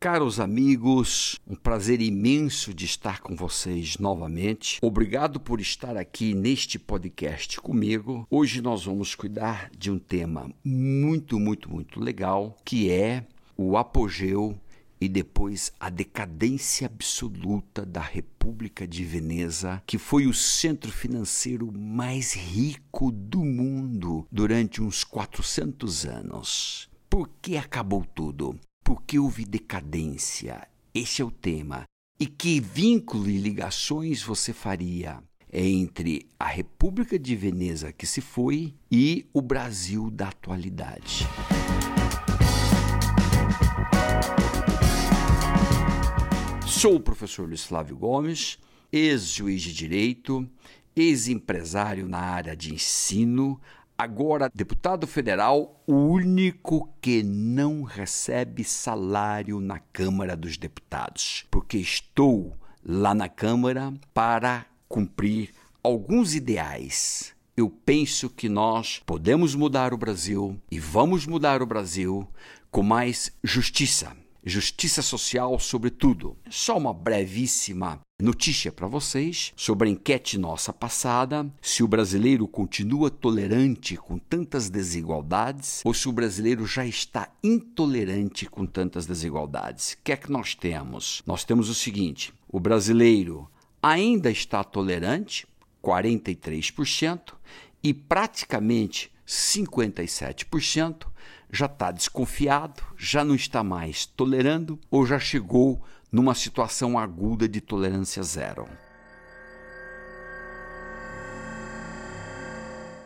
Caros amigos, um prazer imenso de estar com vocês novamente. Obrigado por estar aqui neste podcast comigo. Hoje nós vamos cuidar de um tema muito, muito, muito legal, que é o apogeu e depois a decadência absoluta da República de Veneza, que foi o centro financeiro mais rico do mundo durante uns 400 anos. Por que acabou tudo? Por que houve decadência? Esse é o tema. E que vínculo e ligações você faria entre a República de Veneza que se foi e o Brasil da atualidade? Sou o professor Luiz Flávio Gomes, ex-juiz de direito, ex-empresário na área de ensino, Agora, deputado federal, o único que não recebe salário na Câmara dos Deputados, porque estou lá na Câmara para cumprir alguns ideais. Eu penso que nós podemos mudar o Brasil e vamos mudar o Brasil com mais justiça, justiça social, sobretudo. Só uma brevíssima notícia para vocês sobre a enquete nossa passada: se o brasileiro continua tolerante com tantas desigualdades ou se o brasileiro já está intolerante com tantas desigualdades. O que é que nós temos? Nós temos o seguinte: o brasileiro ainda está tolerante, 43%, e praticamente 57% já está desconfiado, já não está mais tolerando ou já chegou numa situação aguda de tolerância zero.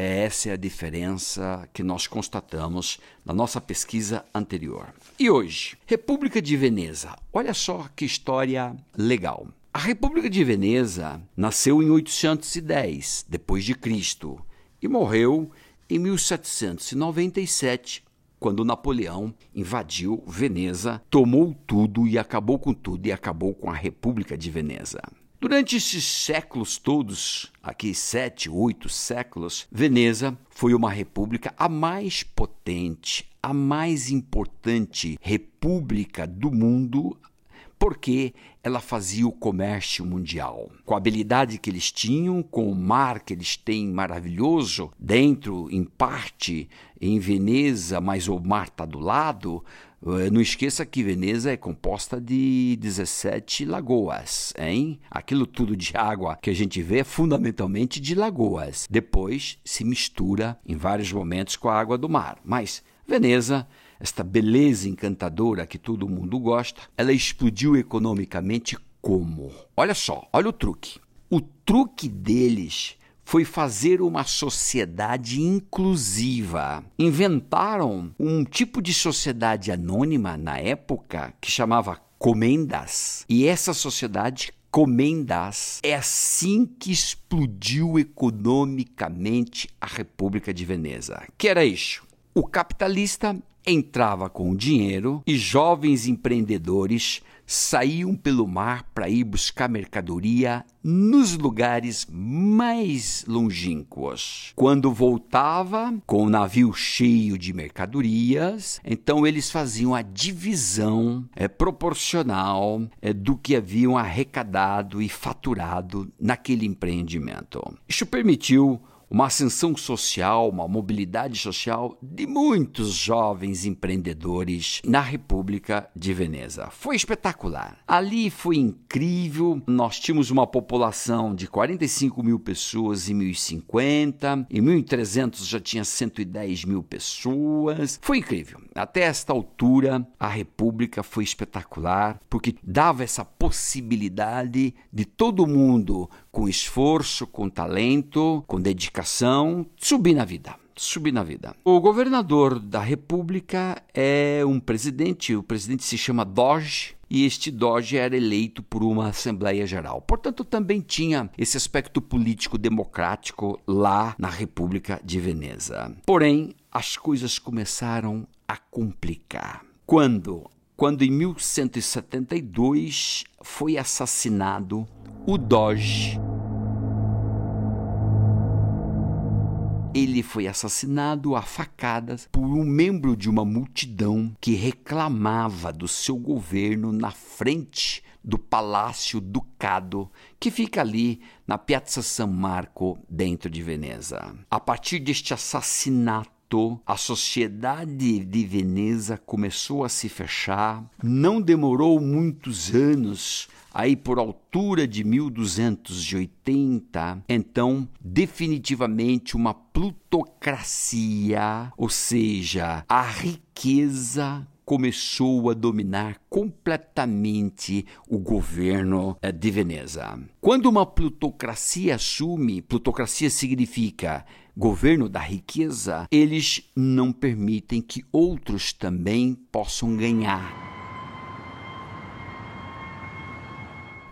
Essa é a diferença que nós constatamos na nossa pesquisa anterior. E hoje, República de Veneza. Olha só que história legal. A República de Veneza nasceu em 810 depois de Cristo e morreu em 1797 quando Napoleão invadiu Veneza, tomou tudo e acabou com tudo e acabou com a República de Veneza. Durante esses séculos todos, aqui sete, oito séculos, Veneza foi uma república a mais potente, a mais importante república do mundo porque ela fazia o comércio mundial. Com a habilidade que eles tinham, com o mar que eles têm maravilhoso, dentro, em parte, em Veneza, mas o mar está do lado. Eh, não esqueça que Veneza é composta de 17 lagoas, hein? Aquilo tudo de água que a gente vê é fundamentalmente de lagoas. Depois se mistura em vários momentos com a água do mar. Mas Veneza esta beleza encantadora que todo mundo gosta, ela explodiu economicamente como? Olha só, olha o truque. O truque deles foi fazer uma sociedade inclusiva. Inventaram um tipo de sociedade anônima na época que chamava comendas. E essa sociedade comendas é assim que explodiu economicamente a República de Veneza. Que era isso? O capitalista entrava com o dinheiro e jovens empreendedores saíam pelo mar para ir buscar mercadoria nos lugares mais longínquos. Quando voltava com o navio cheio de mercadorias, então eles faziam a divisão é, proporcional é, do que haviam arrecadado e faturado naquele empreendimento. Isso permitiu uma ascensão social, uma mobilidade social de muitos jovens empreendedores na República de Veneza. Foi espetacular. Ali foi incrível. Nós tínhamos uma população de 45 mil pessoas em 1050, em 1300 já tinha 110 mil pessoas. Foi incrível. Até esta altura, a República foi espetacular porque dava essa possibilidade de todo mundo, com esforço, com talento, com dedicação, subir na vida subir na vida. O governador da República é um presidente, o presidente se chama Doge, e este Doge era eleito por uma Assembleia Geral. Portanto, também tinha esse aspecto político democrático lá na República de Veneza. Porém, as coisas começaram a complicar. Quando? Quando em 1172 foi assassinado o Doge ele foi assassinado a facadas por um membro de uma multidão que reclamava do seu governo na frente do Palácio Ducado, que fica ali na Piazza San Marco, dentro de Veneza. A partir deste assassinato, a sociedade de Veneza começou a se fechar. Não demorou muitos anos aí por altura de 1280, então definitivamente uma plutocracia, ou seja, a riqueza começou a dominar completamente o governo eh, de Veneza. Quando uma plutocracia assume, plutocracia significa governo da riqueza, eles não permitem que outros também possam ganhar.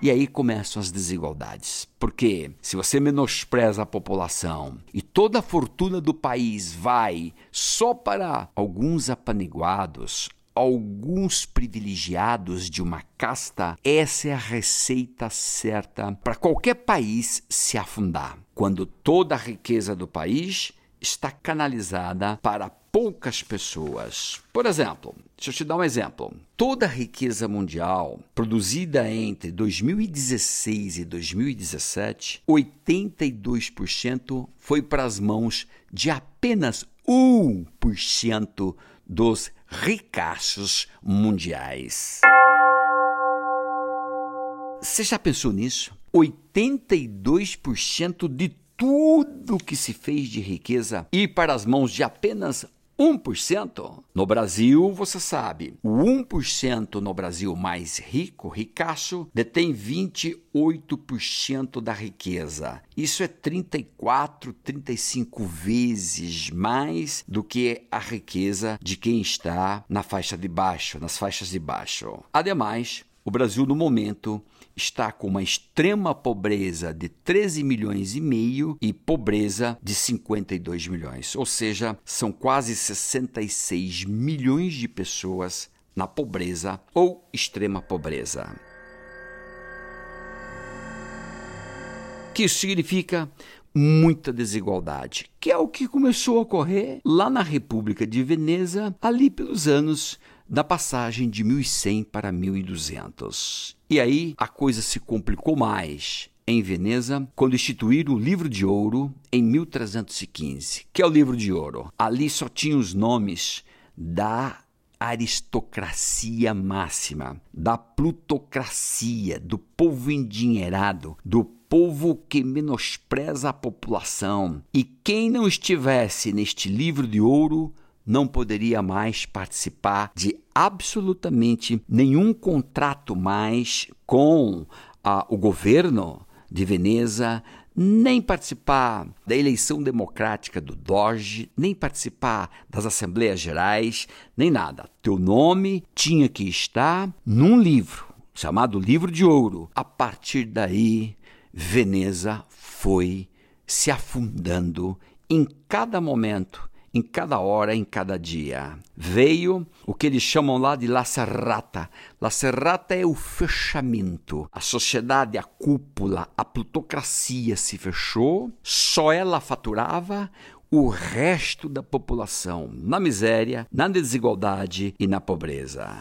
E aí começam as desigualdades. Porque se você menospreza a população e toda a fortuna do país vai só para alguns apaniguados, alguns privilegiados de uma casta, essa é a receita certa para qualquer país se afundar. Quando toda a riqueza do país está canalizada para poucas pessoas. Por exemplo, deixa eu te dar um exemplo. Toda a riqueza mundial produzida entre 2016 e 2017, 82% foi para as mãos de apenas 1% dos ricaços mundiais. Você já pensou nisso? 82% de tudo que se fez de riqueza ir para as mãos de apenas 1%. No Brasil, você sabe, o 1% no Brasil mais rico, ricaço, detém 28% da riqueza. Isso é 34, 35 vezes mais do que a riqueza de quem está na faixa de baixo, nas faixas de baixo. Ademais, o Brasil, no momento, está com uma extrema pobreza de 13 milhões e meio e pobreza de 52 milhões. Ou seja, são quase 66 milhões de pessoas na pobreza ou extrema pobreza. que isso significa muita desigualdade, que é o que começou a ocorrer lá na República de Veneza, ali pelos anos da passagem de 1100 para 1200. E aí a coisa se complicou mais em Veneza quando instituíram o livro de ouro em 1315. Que é o livro de ouro? Ali só tinha os nomes da aristocracia máxima, da plutocracia, do povo endinheirado, do povo que menospreza a população. E quem não estivesse neste livro de ouro não poderia mais participar de absolutamente nenhum contrato mais com a, o governo de Veneza, nem participar da eleição democrática do Doge, nem participar das Assembleias Gerais, nem nada. Teu nome tinha que estar num livro chamado Livro de Ouro. A partir daí, Veneza foi se afundando em cada momento em cada hora, em cada dia. Veio o que eles chamam lá de La Serrata. La Serrata é o fechamento. A sociedade, a cúpula, a plutocracia se fechou, só ela faturava, o resto da população na miséria, na desigualdade e na pobreza.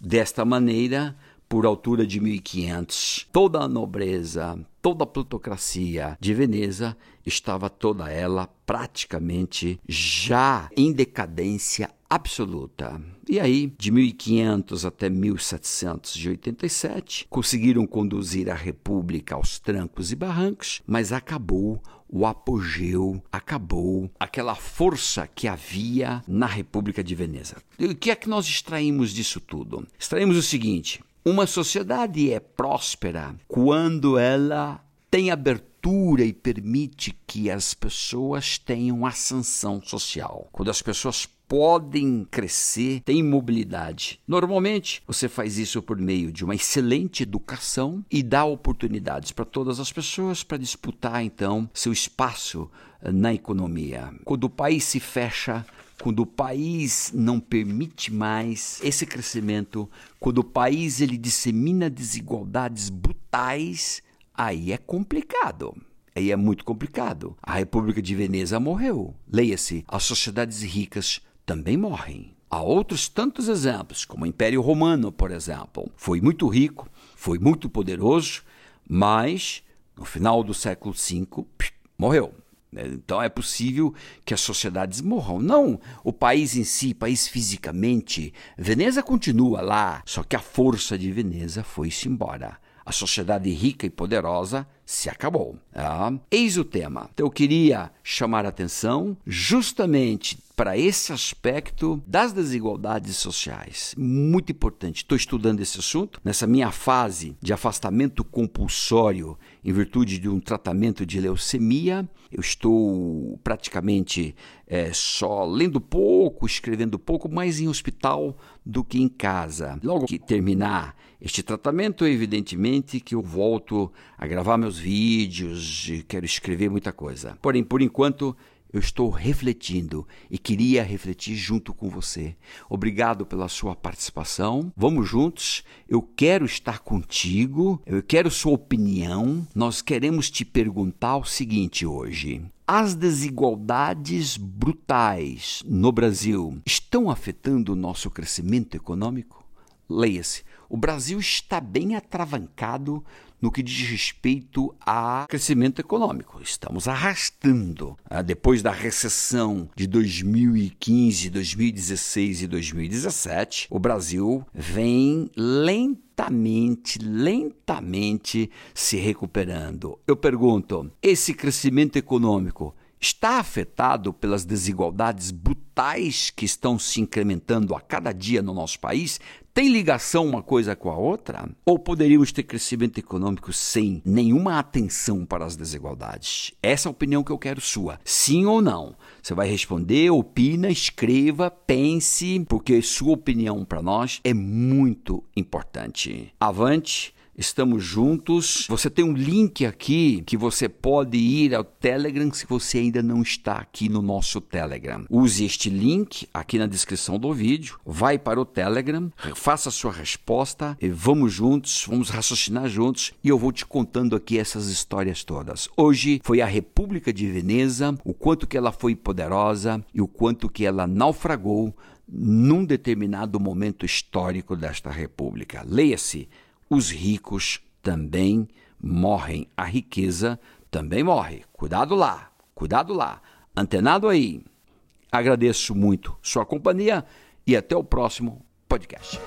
Desta maneira, por altura de 1500. Toda a nobreza, toda a plutocracia de Veneza estava toda ela praticamente já em decadência absoluta. E aí, de 1500 até 1787, conseguiram conduzir a república aos trancos e barrancos, mas acabou o apogeu, acabou aquela força que havia na República de Veneza. E o que é que nós extraímos disso tudo? Extraímos o seguinte: uma sociedade é próspera quando ela tem abertura e permite que as pessoas tenham ascensão social. Quando as pessoas podem crescer, têm mobilidade. Normalmente, você faz isso por meio de uma excelente educação e dá oportunidades para todas as pessoas para disputar então seu espaço eh, na economia. Quando o país se fecha, quando o país não permite mais esse crescimento, quando o país ele dissemina desigualdades brutais, aí é complicado. Aí é muito complicado. A República de Veneza morreu. Leia-se, as sociedades ricas também morrem. Há outros tantos exemplos, como o Império Romano, por exemplo. Foi muito rico, foi muito poderoso, mas no final do século V morreu. Então é possível que as sociedades morram. Não o país em si, país fisicamente. Veneza continua lá, só que a força de Veneza foi-se embora. A sociedade rica e poderosa se acabou. Ah, eis o tema. Então, eu queria chamar a atenção justamente para esse aspecto das desigualdades sociais. Muito importante. Estou estudando esse assunto nessa minha fase de afastamento compulsório em virtude de um tratamento de leucemia. Eu estou praticamente é, só lendo pouco, escrevendo pouco, mais em hospital do que em casa. Logo que terminar este tratamento, evidentemente que eu volto a gravar meus vídeos, quero escrever muita coisa. Porém, por enquanto, eu estou refletindo e queria refletir junto com você. Obrigado pela sua participação. Vamos juntos. Eu quero estar contigo. Eu quero sua opinião. Nós queremos te perguntar o seguinte hoje: as desigualdades brutais no Brasil estão afetando o nosso crescimento econômico? Leia-se. O Brasil está bem atravancado no que diz respeito a crescimento econômico. Estamos arrastando. Ah, depois da recessão de 2015, 2016 e 2017, o Brasil vem lentamente, lentamente se recuperando. Eu pergunto: esse crescimento econômico está afetado pelas desigualdades brutais que estão se incrementando a cada dia no nosso país? Tem ligação uma coisa com a outra? Ou poderíamos ter crescimento econômico sem nenhuma atenção para as desigualdades? Essa é a opinião que eu quero sua. Sim ou não? Você vai responder, opina, escreva, pense, porque sua opinião para nós é muito importante. Avante! Estamos juntos. Você tem um link aqui que você pode ir ao Telegram se você ainda não está aqui no nosso Telegram. Use este link aqui na descrição do vídeo. Vai para o Telegram, faça a sua resposta e vamos juntos, vamos raciocinar juntos e eu vou te contando aqui essas histórias todas. Hoje foi a República de Veneza, o quanto que ela foi poderosa e o quanto que ela naufragou num determinado momento histórico desta república. Leia-se os ricos também morrem. A riqueza também morre. Cuidado lá, cuidado lá. Antenado aí. Agradeço muito sua companhia e até o próximo podcast.